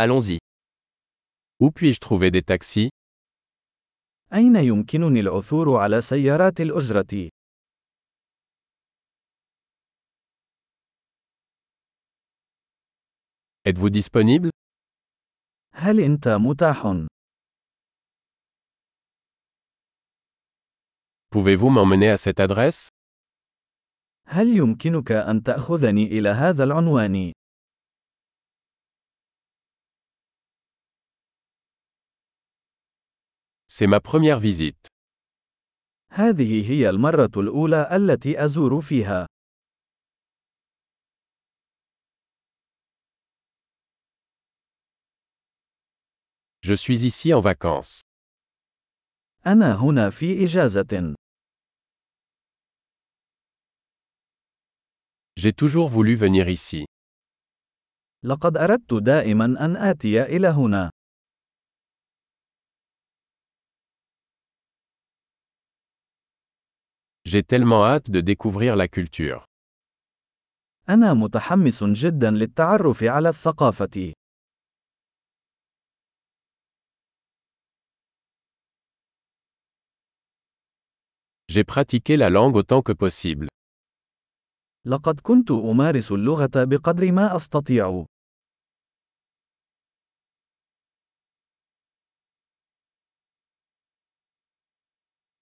Allons-y. Où puis-je trouver des taxis أين يمكنني العثور على سيارات الأجرة؟ Êtes-vous disponible هل أنت متاح؟ Pouvez-vous m'emmener à cette adresse هل يمكنك أن تأخذني إلى هذا العنوان؟ C'est ma première visite. هذه هي المرة الأولى التي أزور فيها. Je suis ici en vacances. أنا هنا في إجازة. J'ai toujours voulu venir ici. لقد أردت دائما أن آتي إلى هنا. J'ai tellement hâte de découvrir la culture. أنا متحمس جدا للتعرف على الثقافة. J'ai pratiqué la langue autant que possible. لقد كنت أمارس اللغة بقدر ما أستطيع.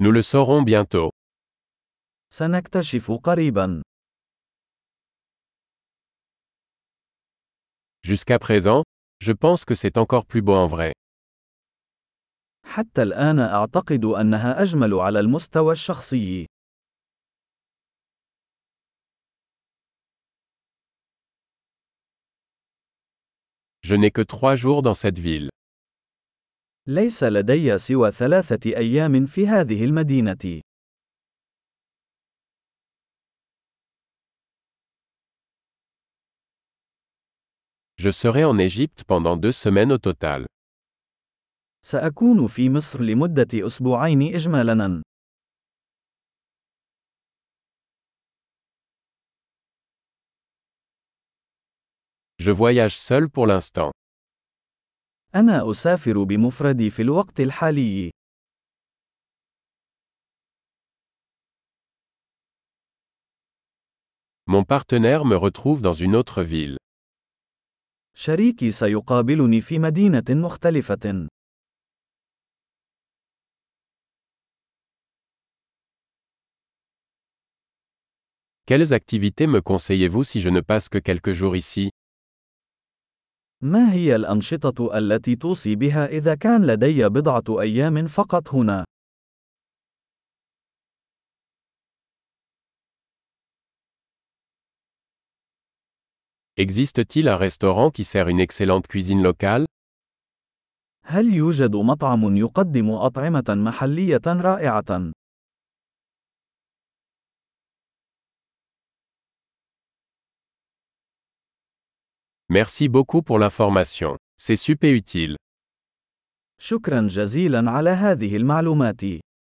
Nous le saurons bientôt. سنكتشف قريبا. Jusqu'à présent, je pense que c'est encore plus beau en vrai. حتى الآن أعتقد أنها أجمل على المستوى الشخصي. Je n'ai que trois jours dans cette ville. ليس لدي سوى ثلاثة أيام في هذه المدينة. Je serai en Égypte pendant deux semaines au total. سأكون في مصر لمدة أسبوعين إجمالاً. Je voyage seul pour l'instant. أنا أسافر بمفردي في الوقت الحالي. Mon partenaire me retrouve dans une autre ville. شريكي سيقابلني في مدينة مختلفة. Quelles activités me conseillez-vous si je ne passe que quelques jours ici ما هي الأنشطة التي توصي بها إذا كان لدي بضعة أيام فقط هنا؟ Existe-t-il un restaurant qui sert une excellente cuisine locale هل يوجد مطعم يقدم أطعمة محلية رائعة؟ Merci beaucoup pour l'information. C'est super utile. شكرا جزيلا على هذه المعلومات.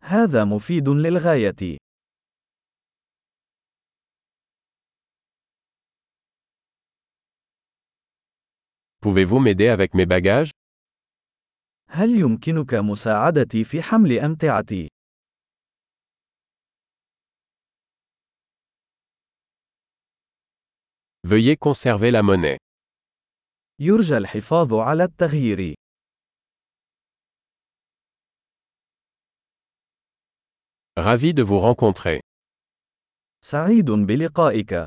هذا مفيد للغاية. Pouvez-vous m'aider avec mes bagages هل يمكنك مساعدتي في حمل أمتعتي؟ Veuillez conserver la monnaie. يرجى الحفاظ على التغيير. Ravi de vous rencontrer. سعيد بلقائك.